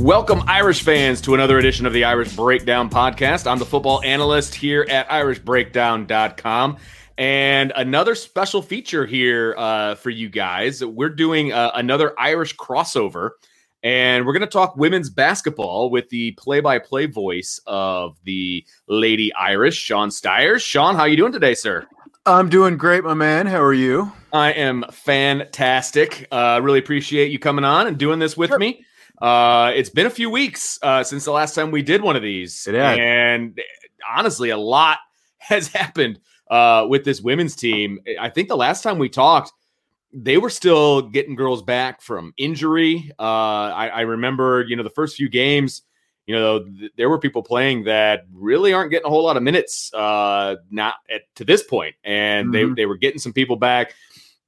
Welcome, Irish fans, to another edition of the Irish Breakdown podcast. I'm the football analyst here at irishbreakdown.com. And another special feature here uh, for you guys. We're doing uh, another Irish crossover, and we're going to talk women's basketball with the play-by-play voice of the Lady Irish, Sean Stires. Sean, how you doing today, sir? I'm doing great, my man. How are you? I am fantastic. Uh, really appreciate you coming on and doing this with sure. me. Uh, it's been a few weeks uh, since the last time we did one of these, and honestly, a lot has happened uh, with this women's team. I think the last time we talked, they were still getting girls back from injury. Uh, I, I, remember, you know, the first few games, you know, th- there were people playing that really aren't getting a whole lot of minutes, uh, not at, to this point, and mm-hmm. they they were getting some people back.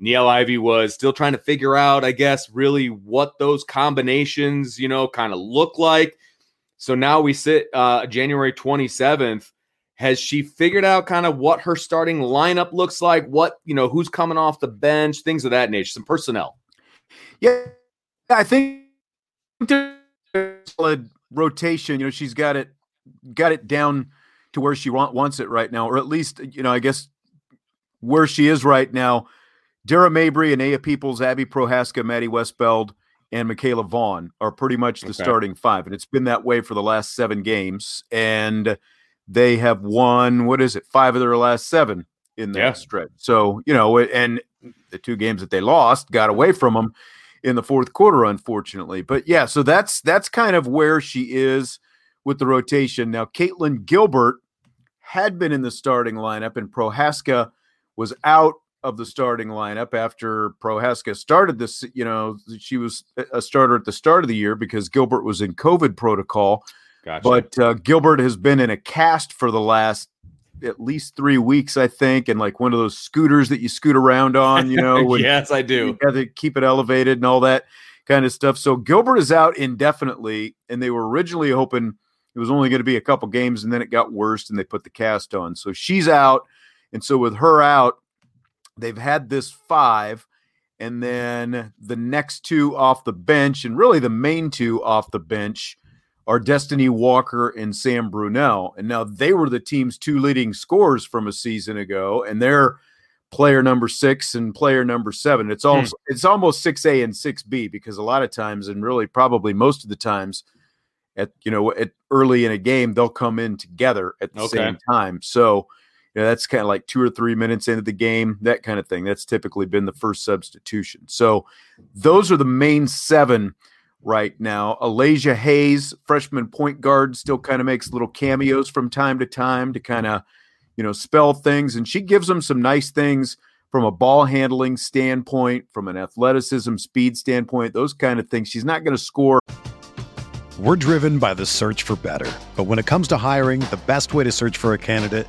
Niele Ivey was still trying to figure out, I guess, really what those combinations, you know, kind of look like. So now we sit uh, January 27th. Has she figured out kind of what her starting lineup looks like? What, you know, who's coming off the bench, things of that nature, some personnel? Yeah, I think solid rotation. You know, she's got it got it down to where she want, wants it right now, or at least, you know, I guess where she is right now Dara Mabrey, Anaya Peoples, Abby Prohaska, Maddy Westbeld, and Mikayla Vaughn are pretty much the okay. starting five. And it's been that way for the last seven games. And they have won, what is it, five of their last seven in that yeah. stretch. So, you know, and the two games that they lost got away from them in the fourth quarter, unfortunately. But yeah, so that's that's kind of where she is with the rotation. Now, Katlyn Gilbert had been in the starting lineup, and Prohaska was out of the starting lineup after Prohaska started this. You know, she was a starter at the start of the year because Gilbert was in COVID protocol. Gotcha. But uh, Gilbert has been in a cast for the last at least three weeks, I think, and like one of those scooters that you scoot around on. You know, yes, I do. You have to keep it elevated and all that kind of stuff. So Gilbert is out indefinitely, and they were originally hoping it was only going to be a couple games, and then it got worse, and they put the cast on. So she's out, and so with her out, They've had this five, and then the next two off the bench, and really the main two off the bench are Destinee Walker and Sam Brunelle. And now they were the team's two leading scorers from a season ago, and they're player number six and player number seven. It's almost hmm. it's almost six A and six B because a lot of times, and really probably most of the times, at you know at early in a game they'll come in together at the okay. same time. So you know, that's kind of like two or three minutes into the game, that kind of thing. That's typically been the first substitution. So those are the main seven right now. Alasia Hayes, freshman point guard, still kind of makes little cameos from time to time to kind of, you know, spell things. And she gives them some nice things from a ball handling standpoint, from an athleticism, speed standpoint, those kind of things. She's not going to score. We're driven by the search for better. But when it comes to hiring, the best way to search for a candidate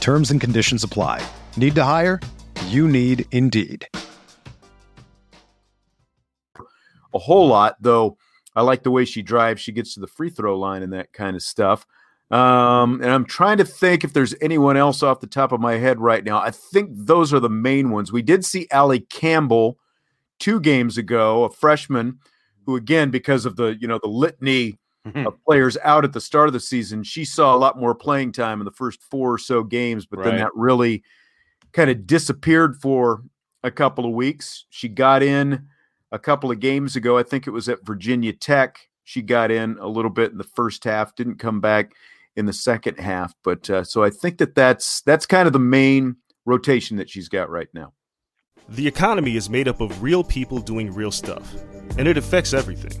Terms and conditions apply. Need to hire? You need Indeed. A whole lot, though. I like the way she drives. She gets to the free throw line and that kind of stuff. Um, and I'm trying to think if there's anyone else off the top of my head right now. I think those are the main ones. We did see Allie Campbell two games ago, a freshman who, again, because of the you know the litany Of players out at the start of the season, she saw a lot more playing time in the first four or so games. But then that really kind of disappeared for a couple of weeks. She got in a couple of games ago. I think it was at Virginia Tech. She got in a little bit in the first half, didn't come back in the second half. But uh, so I think that that's that's kind of the main rotation that she's got right now. The economy is made up of real people doing real stuff, and it affects everything.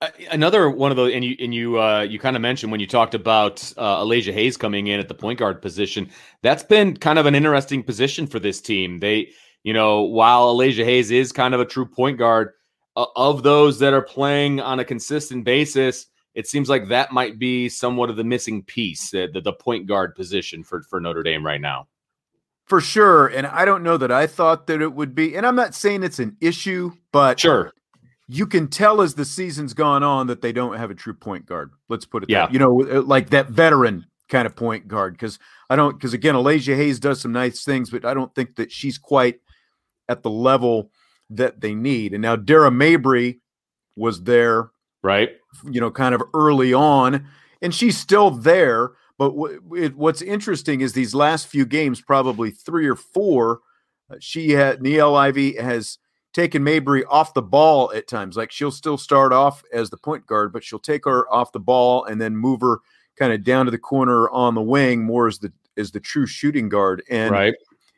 Uh, another one of those, and you and you uh, you kind of mentioned when you talked about uh, Alasia Hayes coming in at the point guard position. That's been kind of an interesting position for this team. They, you know, while Alasia Hayes is kind of a true point guard, uh, of those that are playing on a consistent basis, it seems like that might be somewhat of the missing piece, uh, the the point guard position for for Notre Dame right now. For sure. And I don't know that I thought that it would be. And I'm not saying it's an issue, but Sure, you can tell as the season's gone on that they don't have a true point guard. Let's put it Yeah. that. You know, uh, like that veteran kind of point guard. Because I don't because again, Alasia Hayes does some nice things, but I don't think that she's quite at the level that they need. And now Dara Mabrey was there, right? you know, kind of early on, and she's still there. But w- it, what's interesting is these last few games, probably three or four, uh, she had Niele Ivey has taken Mabrey off the ball at times. Like she'll still start off as the point guard, but she'll take her off the ball and then move her kind of down to the corner on the wing, more as the as the true shooting guard. And right.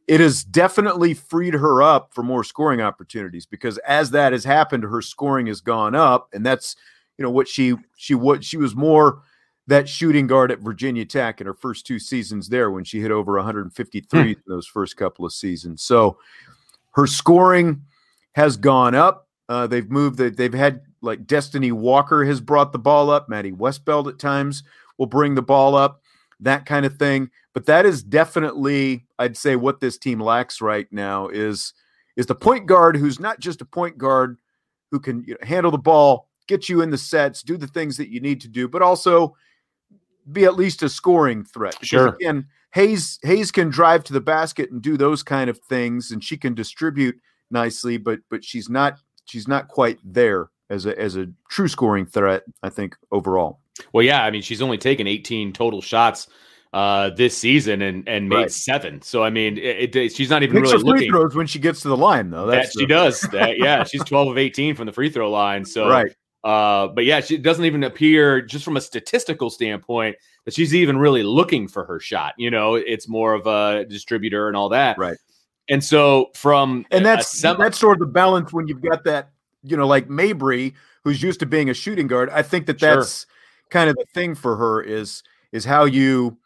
it has definitely freed her up for more scoring opportunities because as that has happened, her scoring has gone up, and that's you know what she she what she was more that shooting guard at Virginia Tech in her first two seasons there when she hit over 153 hmm. in those first couple of seasons. So her scoring has gone up. Uh, they've moved. They, they've had like Destinee Walker has brought the ball up. Maddy Westbeld at times will bring the ball up, that kind of thing. But that is definitely, I'd say, what this team lacks right now is is the point guard who's not just a point guard who can you know, handle the ball, get you in the sets, do the things that you need to do, but also be at least a scoring threat. Because, Sure. Again, Hayes Hayes can drive to the basket and do those kind of things, and she can distribute nicely, but but she's not she's not quite there as a as a true scoring threat. I think overall. Well, yeah, I mean, she's only taken 18 total shots uh, this season and and made right. seven. So I mean, it, it, she's not even Makes really looking. throws when she gets to the line, though. That's that she does. That, yeah, she's twelve of eighteen from the free throw line. So right. Uh, but yeah, she doesn't even appear just from a statistical standpoint that she's even really looking for her shot. You know, it's more of a distributor and all that. Right. And so from and that's semi- that's sort of the balance when you've got that, you know, like Mabrey, who's used to being a shooting guard. I think that that's sure. kind of the thing for her is is how you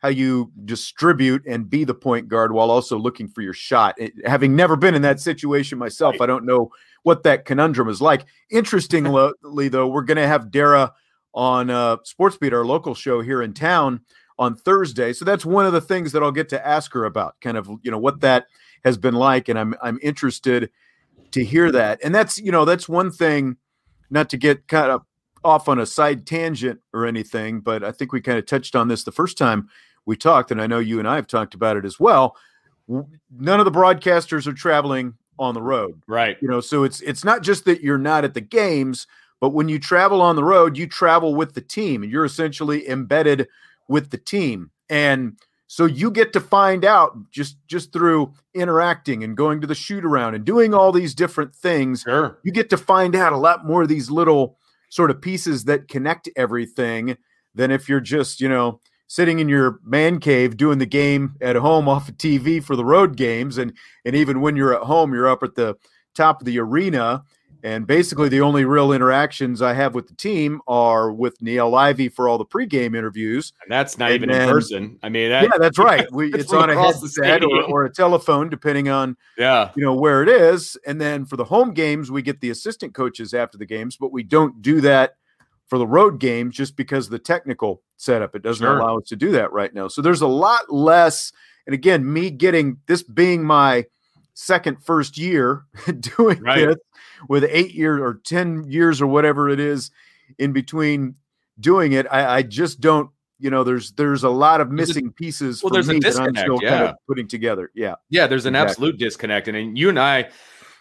how you distribute and be the point guard while also looking for your shot. It, having never been in that situation myself, right. I don't know what that conundrum is like. Interestingly, though, we're going to have Dara on uh, Sportsbeat, our local show here in town, on Thursday. So that's one of the things that I'll get to ask her about, kind of you know what that has been like, and I'm I'm interested to hear that. And that's you know that's one thing, not to get kind of off on a side tangent or anything, but I think we kind of touched on this the first time we talked, and I know you and I have talked about it as well. None of the broadcasters are traveling on the road, right? You know, so it's it's not just that you're not at the games, but when you travel on the road, you travel with the team, and you're essentially embedded with the team, and so you get to find out just just through interacting and going to the shoot around and doing all these different things. Sure. You get to find out a lot more of these little sort of pieces that connect everything than if you're just, you know, sitting in your man cave doing the game at home off of TV for the road games. And and even when you're at home, you're up at the top of the arena. And basically, the only real interactions I have with the team are with Niele Ivey for all the pregame interviews. And that's not and even then, in person. I mean, that, yeah, that's right. We, it's on a headset or, or, a telephone, depending on yeah, you know where it is. And then for the home games, we get the assistant coaches after the games, but we don't do that for the road games just because the technical setup. It doesn't sure. allow us to do that right now. So there's a lot less. And again, me getting this being my second first year doing right. this with eight years or 10 years or whatever it is in between doing it, I, I just don't you know, there's there's a lot of missing pieces. Well, there's a disconnect. yeah, kind of putting together. Yeah, yeah. There's an exactly. absolute disconnect, and, and you and I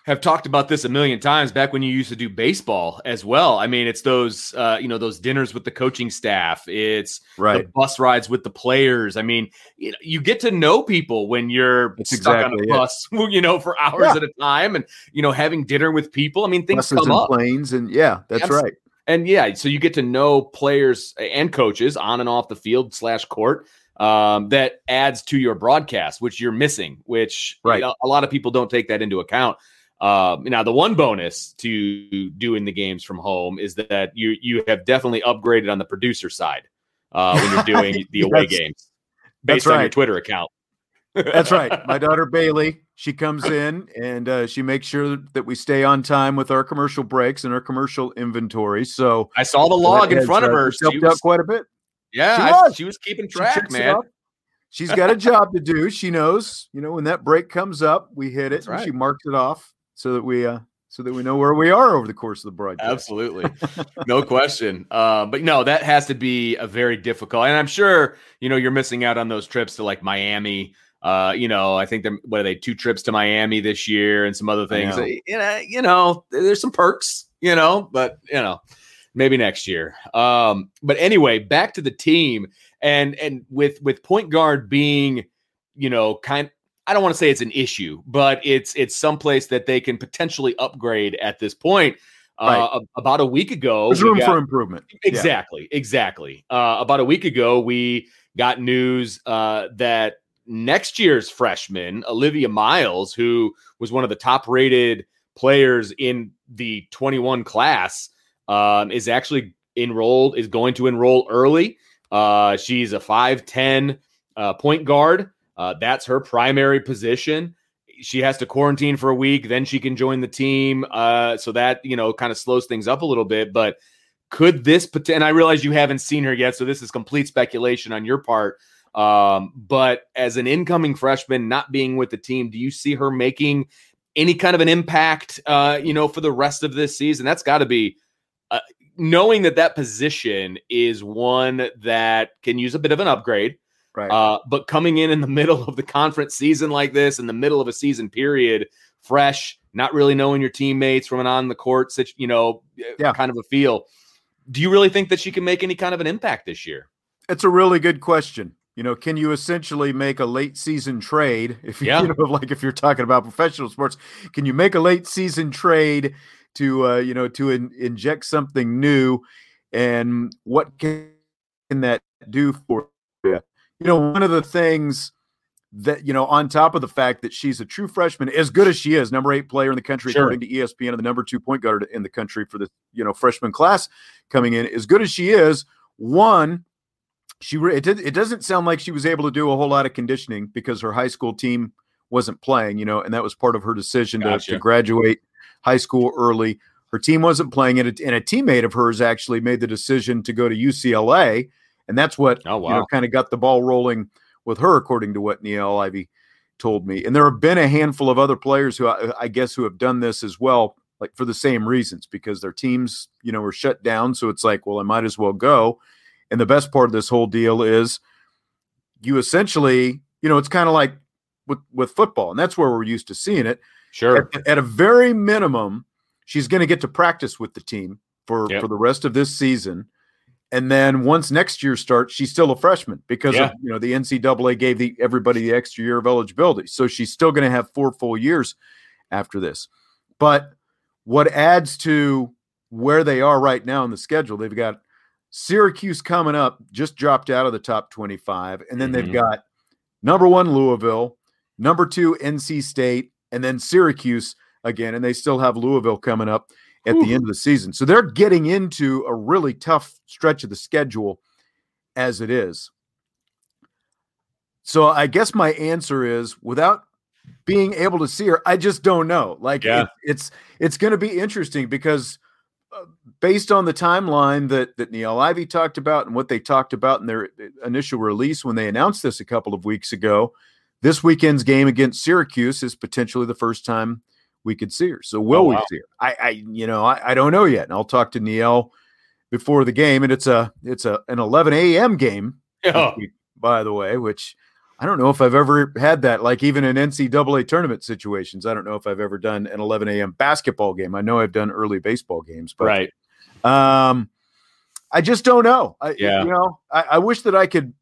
have talked about this a million times back when you used to do baseball as well. I mean, it's those uh, you know those dinners with the coaching staff. It's right. the bus rides with the players. I mean, you, know, you get to know people when you're stuck exactly on a bus, you know, for hours yeah. at a time, and you know having dinner with people. I mean, things Buses come and up. Planes and yeah, that's right. And yeah, so you get to know players and coaches on and off the field slash court um, that adds to your broadcast, which you're missing, which right. You know, a lot of people don't take that into account. Um, now, the one bonus to doing the games from home is that you you have definitely upgraded on the producer side uh, when you're doing the away games based right. on your Twitter account. that's right. My daughter Bailey, she comes in and uh, she makes sure that we stay on time with our commercial breaks and our commercial inventory. So I saw the log in front of her. She helped was, out quite a bit. Yeah, she, I, was. she was keeping track, she man. She's got a job to do. She knows, you know, when that break comes up, we hit it. Right. she marks it off so that we uh so that we know where we are over the course of the broadcast. Absolutely, no question. Uh, but no, that has to be a very difficult, and I'm sure you know you're missing out on those trips to like Miami. Uh, you know, I think they're what are they two trips to Miami this year and some other things. Know. You know, you know, there's some perks, you know, but you know, maybe next year. Um, but anyway, back to the team and and with with point guard being, you know, kind I don't want to say it's an issue, but it's it's someplace that they can potentially upgrade at this point. Right. Uh, about a week ago, there's room got, for improvement. Exactly, yeah. exactly. Uh, about a week ago, we got news uh, that next year's freshman Olivia Miles, who was one of the top-rated players in the 21 class, um, is actually enrolled. Is going to enroll early. Uh, she's a 5'10 uh, point guard. Uh, that's her primary position. She has to quarantine for a week, then she can join the team. Uh, so that you know kind of slows things up a little bit. But could this? And I realize you haven't seen her yet, so this is complete speculation on your part. Um, but as an incoming freshman, not being with the team, do you see her making any kind of an impact? Uh, you know, for the rest of this season, that's got to be. Uh, knowing that that position is one that can use a bit of an upgrade Right. Uh, but coming in in the middle of the conference season like this, in the middle of a season period, fresh, not really knowing your teammates from an on the court, you know, yeah. kind of a feel. Do you really think that she can make any kind of an impact this year? It's a really good question. You know, can you essentially make a late season trade if yeah. you know, like if you're talking about professional sports, can you make a late season trade to uh, you know to in, inject something new, and what can that do for you? You know, one of the things that you know, on top of the fact that she's a true freshman, as good as she is, number eight player in the country sure. according to ESPN, and the number two point guard in the country for the you know freshman class coming in, as good as she is, one she it, did, it doesn't sound like she was able to do a whole lot of conditioning because her high school team wasn't playing, you know, and that was part of her decision gotcha. to, to graduate high school early. Her team wasn't playing, and a, and a teammate of hers actually made the decision to go to UCLA, and that's what oh, wow. you know, kind of got the ball rolling with her, according to what Niele Ivey told me. And there have been a handful of other players who I, uh, I guess who have done this as well, like for the same reasons, because their teams, you know, were shut down. So it's like, well, I might as well go. And the best part of this whole deal is you essentially, you know, it's kind of like with with football, and that's where we're used to seeing it. Sure. At, at a very minimum, she's going to get to practice with the team for yep. for the rest of this season. And then once next year starts, she's still a freshman because yeah. of, you know the NCAA gave the everybody the extra year of eligibility, so she's still going to have four full years after this. But what adds to where they are right now in the schedule, they've got Syracuse coming up just dropped out of the top 25. And then mm-hmm. they've got number one, Louisville, number two, NC State, and then Syracuse again. And they still have Louisville coming up at Ooh. the end of the season. So they're getting into a really tough stretch of the schedule as it is. So I guess my answer is without being able to see her, I just don't know. Like yeah. it, it's it's going to be interesting because uh, based on the timeline that that Niele Ivey talked about and what they talked about in their uh, initial release when they announced this a couple of weeks ago, this weekend's game against Syracuse is potentially the first time we could see her. So will oh, wow. we see her? I, I you know, I, I, don't know yet. And I'll talk to Niele before the game, and it's a it's a an 11 a.m. game, yeah. by the way, which I don't know if I've ever had that, like even in NCAA tournament situations. I don't know if I've ever done an 11 a.m. basketball game. I know I've done early baseball games, but right. Um, I just don't know. I, yeah. You know, I, I wish that I could.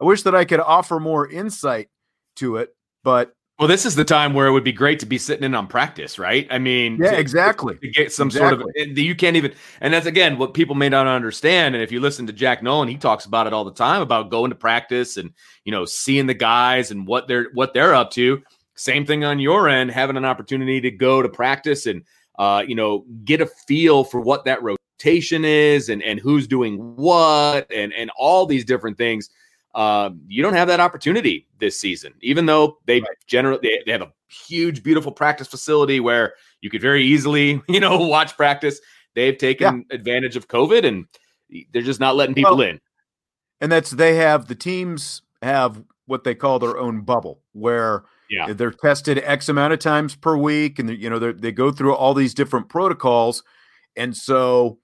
I wish that I could offer more insight to it, but well, this is the time where it would be great to be sitting in on practice, right? I mean, yeah, to, exactly. To get some exactly. sort of you can't even, and that's again what people may not understand. And if you listen to Jack Nolan, he talks about it all the time about going to practice and you know seeing the guys and what they're what they're up to. Same thing on your end, having an opportunity to go to practice and uh, you know get a feel for what that rotation is and and who's doing what and and all these different things uh, you don't have that opportunity this season, even though they right. generally they, they have a huge, beautiful practice facility where you could very easily, you know, watch practice. They've taken yeah. advantage of COVID and they're just not letting people well, in. And that's they have the teams have what they call their own bubble where yeah. they're tested X amount of times per week and you know they go through all these different protocols. And so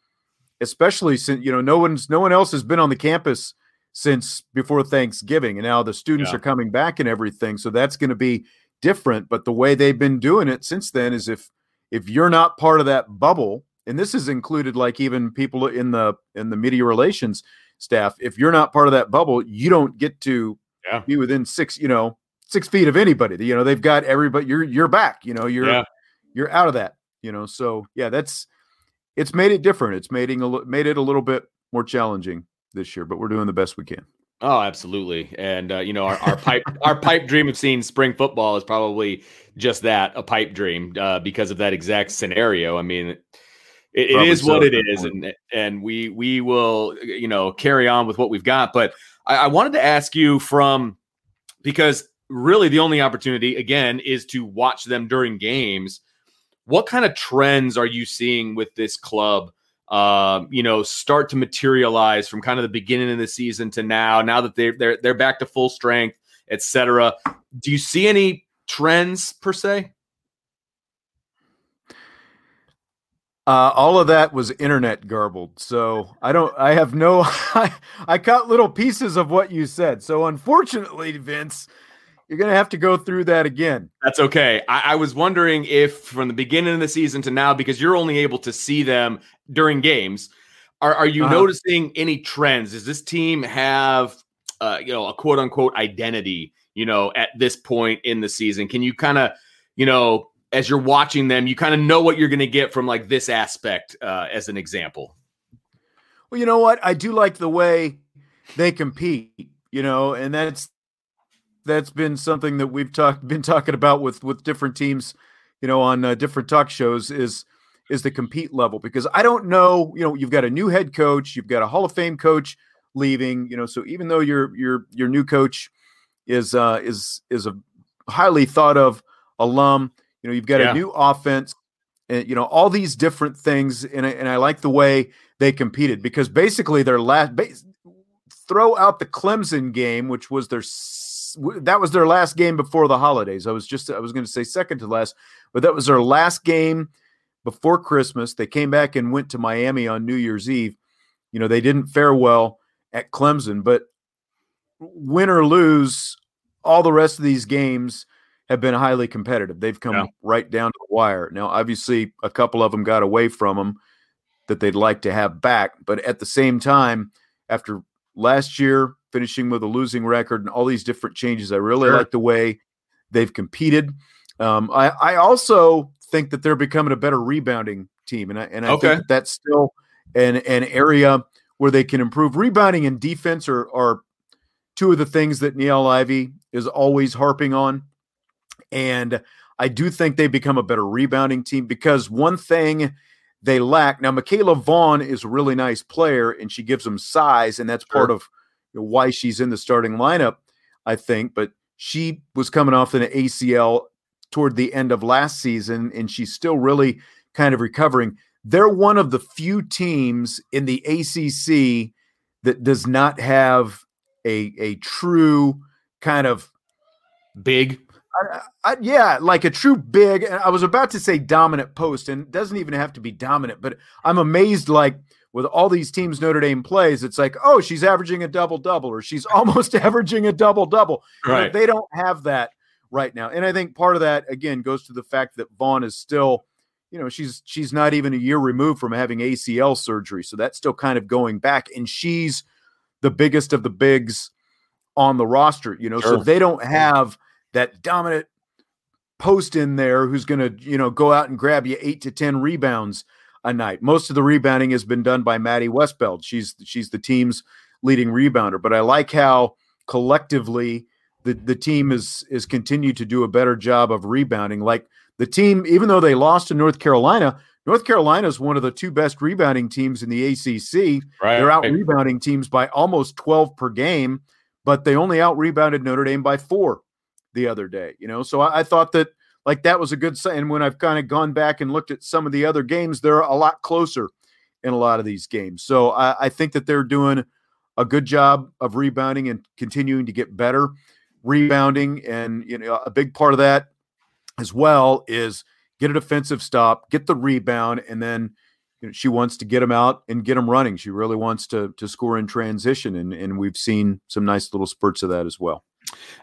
especially since you know no one's no one else has been on the campus since before Thanksgiving. And now the students yeah. are coming back and everything. So that's going to be different. But the way they've been doing it since then is if if you're not part of that bubble, and this is included like even people in the in the media relations staff, if you're not part of that bubble, you don't get to yeah. be within six, you know, six feet of anybody. You know, they've got everybody, you're you're back, you know, you're yeah. you're out of that, you know. So yeah, that's it's made it different. It's making a made it a little bit more challenging this year, but we're doing the best we can. Oh, absolutely. And uh, you know, our, our pipe our pipe dream of seeing spring football is probably just that, a pipe dream, uh, because of that exact scenario. I mean, it, it is so what it is, point. and and we we will you know carry on with what we've got. But I, I wanted to ask you from because really the only opportunity again is to watch them during games. What kind of trends are you seeing with this club? Um, you know, start to materialize from kind of the beginning of the season to now. Now that they're they're they're back to full strength, etc. Do you see any trends per se? Uh, all of that was internet garbled, so I don't. I have no. I, I caught little pieces of what you said. So unfortunately, Vince, you're going to have to go through that again. That's okay. I, I, was wondering if from the beginning of the season to now, because you're only able to see them during games, are, are you uh-huh. noticing any trends? Does this team have uh, you know, a quote unquote identity, you know, at this point in the season? Can you kind of, you know, as you're watching them, you kind of know what you're going to get from like this aspect uh, as an example? Well, you know what? I do like the way they compete, you know, and that's that's been something that we've talked been talking about with with different teams, you know, on uh, different talk shows is is the compete level because I don't know, you know, you've got a new head coach, you've got a Hall of Fame coach leaving, you know, so even though your your your new coach is uh is is a highly thought of alum, you know, you've got yeah. a new offense and you know all these different things and I, and I like the way they competed because basically their last throw out the Clemson game which was their that was their last game before the holidays. I was just I was going to say second to last, but that was their last game before Christmas. They came back and went to Miami on New Year's Eve. You know, they didn't fare well at Clemson, but win or lose, all the rest of these games have been highly competitive. They've come yeah. right down to the wire. Now, obviously, a couple of them got away from them that they'd like to have back, but at the same time, after last year finishing with a losing record and all these different changes, I really sure. like the way they've competed. Um, I, I also think that they're becoming a better rebounding team, and I and I okay. think that that's still an an area where they can improve. Rebounding and defense are are two of the things that Niele Ivey is always harping on, and I do think they become a better rebounding team because one thing they lack now. Mikayla Vaughn is a really nice player, and she gives them size, and that's sure. part of why she's in the starting lineup, I think. But she was coming off an ACL toward the end of last season, and she's still really kind of recovering. They're one of the few teams in the ACC that does not have a a true kind of big. I, I, yeah, like a true big. I was about to say dominant post, and doesn't even have to be dominant, but I'm amazed. Like with all these teams Notre Dame plays, it's like, oh, she's averaging a double double, or she's almost averaging a double double. Right. They don't have that right now. And I think part of that again goes to the fact that Vaughn is still, you know, she's she's not even a year removed from having ACL surgery, so that's still kind of going back. And she's the biggest of the bigs on the roster, you know, sure. so they don't have that dominant post in there who's going to, you know, go out and grab you eight to ten rebounds a night. Most of the rebounding has been done by Maddy Westbeld. She's she's the team's leading rebounder, but I like how collectively the the team is is continued to do a better job of rebounding. Like the team, even though they lost to North Carolina, North Carolina is one of the two best rebounding teams in the ACC. Right. They're out rebounding teams by almost 12 per game, but they only out rebounded Notre Dame by four the other day. You know, so I, I thought that like that was a good sign. And when I've kind of gone back and looked at some of the other games, they're a lot closer in a lot of these games. So I, I think that they're doing a good job of rebounding and continuing to get better rebounding, and you know a big part of that as well is get a defensive stop, get the rebound, and then you know, she wants to get them out and get them running. She really wants to to score in transition, and and we've seen some nice little spurts of that as well.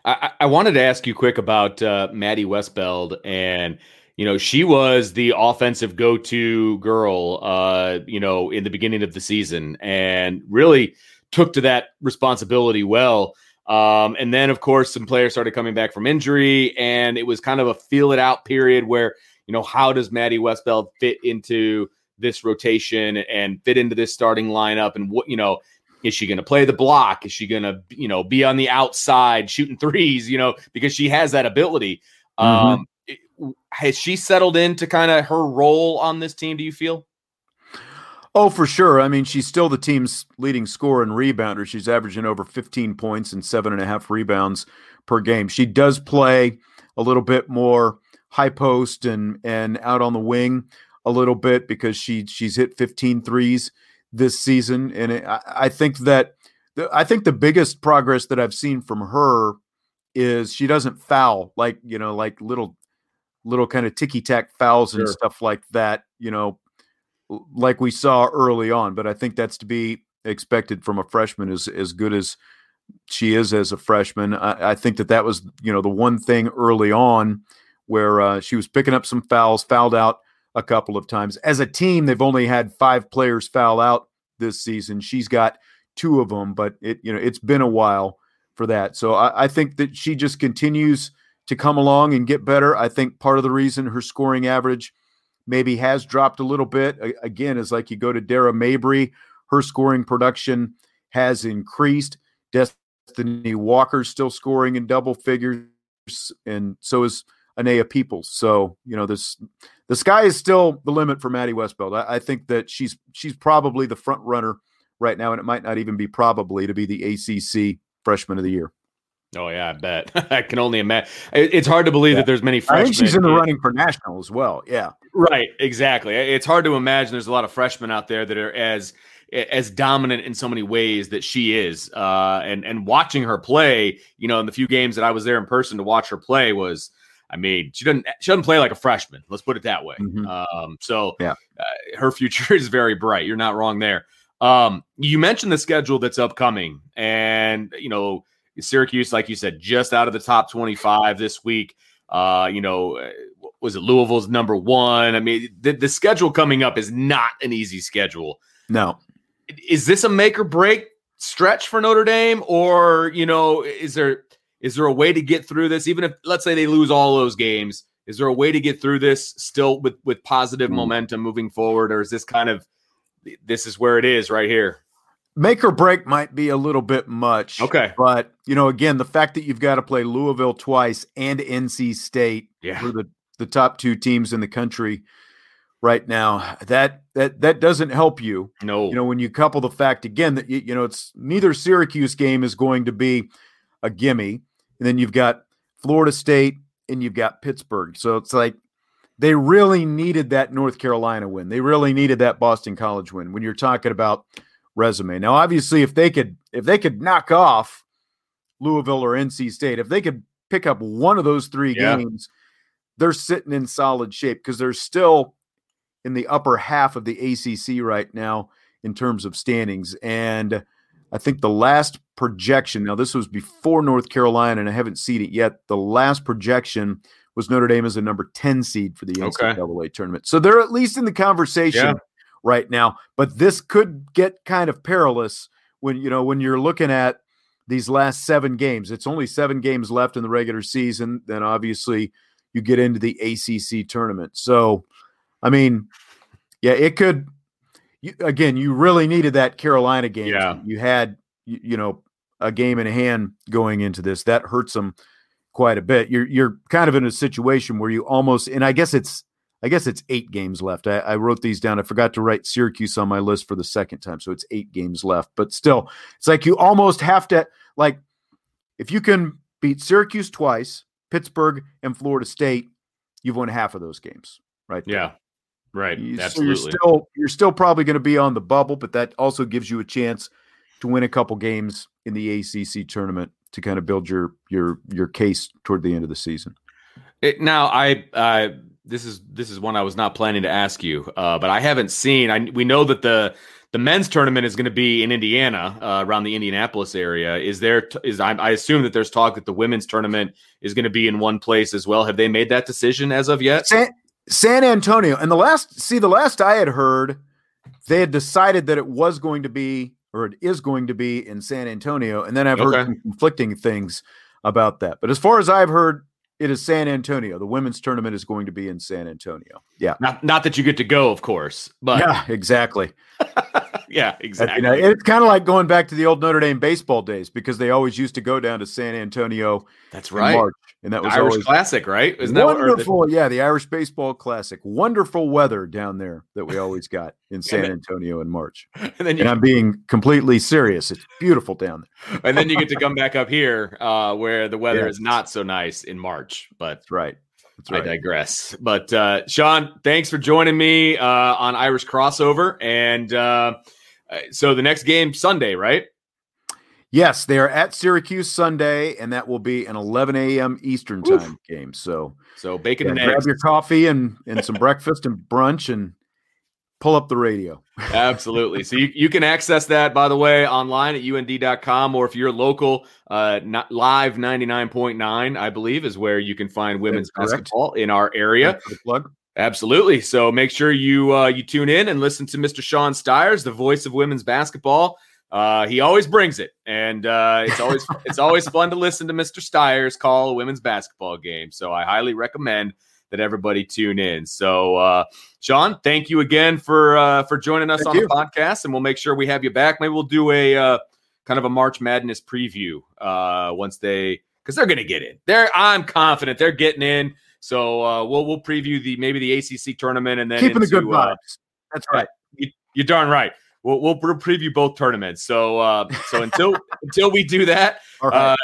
I, I wanted to ask you quick about uh, Maddy Westbeld, and you know she was the offensive go-to girl, uh, you know, in the beginning of the season, and really took to that responsibility well. Um, and then, of course, some players started coming back from injury, and it was kind of a feel it out period where, you know, how does Maddy Westbeld fit into this rotation and fit into this starting lineup? And what, you know, is she going to play the block? Is she going to, you know, be on the outside shooting threes, you know, because she has that ability? Mm-hmm. Um, has she settled into kind of her role on this team, do you feel? Oh, for sure. I mean, she's still the team's leading scorer and rebounder. She's averaging over 15 points and seven and a half rebounds per game. She does play a little bit more high post and and out on the wing a little bit because she she's hit 15 threes this season, and it, I, I think that the, I think the biggest progress that I've seen from her is she doesn't foul like you know like little little kind of ticky tack fouls and stuff like that. You know, like we saw early on. But I think that's to be expected from a freshman as as good as she is as a freshman. I, I think that that was you know the one thing early on where uh, she was picking up some fouls, fouled out a couple of times. As a team, they've only had five players foul out this season. She's got two of them, but it you know it's been a while for that. So I, I think that she just continues to come along and get better. I think part of the reason her scoring average maybe has dropped a little bit again is like you go to Dara Mabrey, her scoring production has increased. Destinee Walker's still scoring in double figures, and so is Anaya Peoples. So you know this the sky is still the limit for Maddy Westbeld. I, I think that she's she's probably the front runner right now, and it might not even be probably to be the ACC Freshman of the Year. Oh yeah, I bet. I can only imagine. It's hard to believe yeah. that there's many freshmen. I think she's in the running for national as well. Yeah. Right. Exactly. It's hard to imagine there's a lot of freshmen out there that are as as dominant in so many ways that she is. Uh, and and watching her play, you know, in the few games that I was there in person to watch her play was, I mean, she doesn't she doesn't play like a freshman. Let's put it that way. Mm-hmm. Um, so yeah, uh, her future is very bright. You're not wrong there. Um, you mentioned the schedule that's upcoming, and you know Syracuse, like you said, just out of the top 25 this week. Uh, you know, uh, was it Louisville's number one? I mean, the, the schedule coming up is not an easy schedule. No. Is this a make or break stretch for Notre Dame, or you know, is there is there a way to get through this? Even if let's say they lose all those games, is there a way to get through this still with with positive mm. momentum moving forward, or is this kind of this is where it is right here? make or break might be a little bit much. Okay. But, you know, again, the fact that you've got to play Louisville twice and NC State yeah. for the, the top two teams in the country right now, that that that doesn't help you. No. You know, when you couple the fact again that you, you know, it's neither Syracuse game is going to be a gimme. And then you've got Florida State and you've got Pittsburgh. So it's like they really needed that North Carolina win. They really needed that Boston College win when you're talking about resume. Now, obviously, if they could if they could knock off Louisville or NC State, if they could pick up one of those three yeah. games, they're sitting in solid shape because they're still in the upper half of the ACC right now in terms of standings. And I think the last projection, now this was before North Carolina, and I haven't seen it yet. The last projection was Notre Dame as a number 10 seed for the NCAA okay. tournament. So they're at least in the conversation. Yeah right now. But this could get kind of perilous when you know when you're looking at these last seven games. It's only seven games left in the regular season. Then obviously you get into the ACC tournament. So, I mean, yeah, it could. You, again, you really needed that Carolina game. Yeah, you had you, you know a game in hand going into this. That hurts them quite a bit. You're you're kind of in a situation where you almost, and I guess it's I guess it's eight games left. I, I, wrote these down. I forgot to write Syracuse on my list for the second time, so it's eight games left. But still, it's like you almost have to like if you can beat Syracuse twice, Pittsburgh and Florida State, you've won half of those games, right? There. Yeah, right. You, Absolutely. So you're still you're still probably going to be on the bubble, but that also gives you a chance to win a couple games in the ACC tournament to kind of build your your your case toward the end of the season. It, now, I uh, this is this is one I was not planning to ask you, uh, but I haven't seen. I we know that the the men's tournament is going to be in Indiana, uh, around the Indianapolis area. Is there is I, I, assume that there's talk that the women's tournament is going to be in one place as well. Have they made that decision as of yet? San, San Antonio. And the last see the last I had heard, they had decided that it was going to be or it is going to be in San Antonio, and then I've okay. heard conflicting things about that. But as far as I've heard, it is San Antonio. The women's tournament is going to be in San Antonio. Yeah. Not not that you get to go, of course, but yeah, exactly. yeah, exactly. You know, it's kind of like going back to the old Notre Dame baseball days because they always used to go down to San Antonio. That's right. March, and that was Irish always Classic, right? Isn't wonderful? yeah, the Irish Baseball Classic. Wonderful weather down there that we always got in San Antonio in March. And then you, and I'm being completely serious. It's beautiful down there. and then you get to come back up here uh, where the weather is not so nice in March. But That's right. That's right. I digress. But uh, Sean, thanks for joining me uh, on Irish Crossover. And uh, so the next game Sunday, right? Yes, they are at Syracuse Sunday, and that will be an 11 a.m. Eastern time Oof. game. So, so bacon yeah, and grab eggs. your coffee and and some breakfast and brunch, and pull up the radio. Absolutely. So you, you can access that, by the way, online at und.com, or if you're local, uh, not live 99.9, I believe, is where you can find women's basketball in our area. Plug. Absolutely. So make sure you uh, you tune in and listen to Mr. Sean Stires, the voice of women's basketball uh, he always brings it, and uh, it's always it's always fun to listen to Mr. Stires call a women's basketball game. So I highly recommend that everybody tune in. So, uh, Sean, thank you again for uh, for joining us thank on you. the podcast, and we'll make sure we have you back. Maybe we'll do a uh, kind of a March Madness preview uh, once they because they're going to get in. They're I'm confident they're getting in. So uh, we'll we'll preview the maybe the ACC tournament and then keeping into, the good vibes. Uh, That's right. You, you're darn right. We'll, we'll preview both tournaments. So uh, so until until we do that, uh,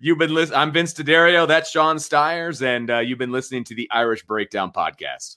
you've been listening. I'm Vince D'Addario. That's Sean Stires, and uh, you've been listening to the Irish Breakdown podcast.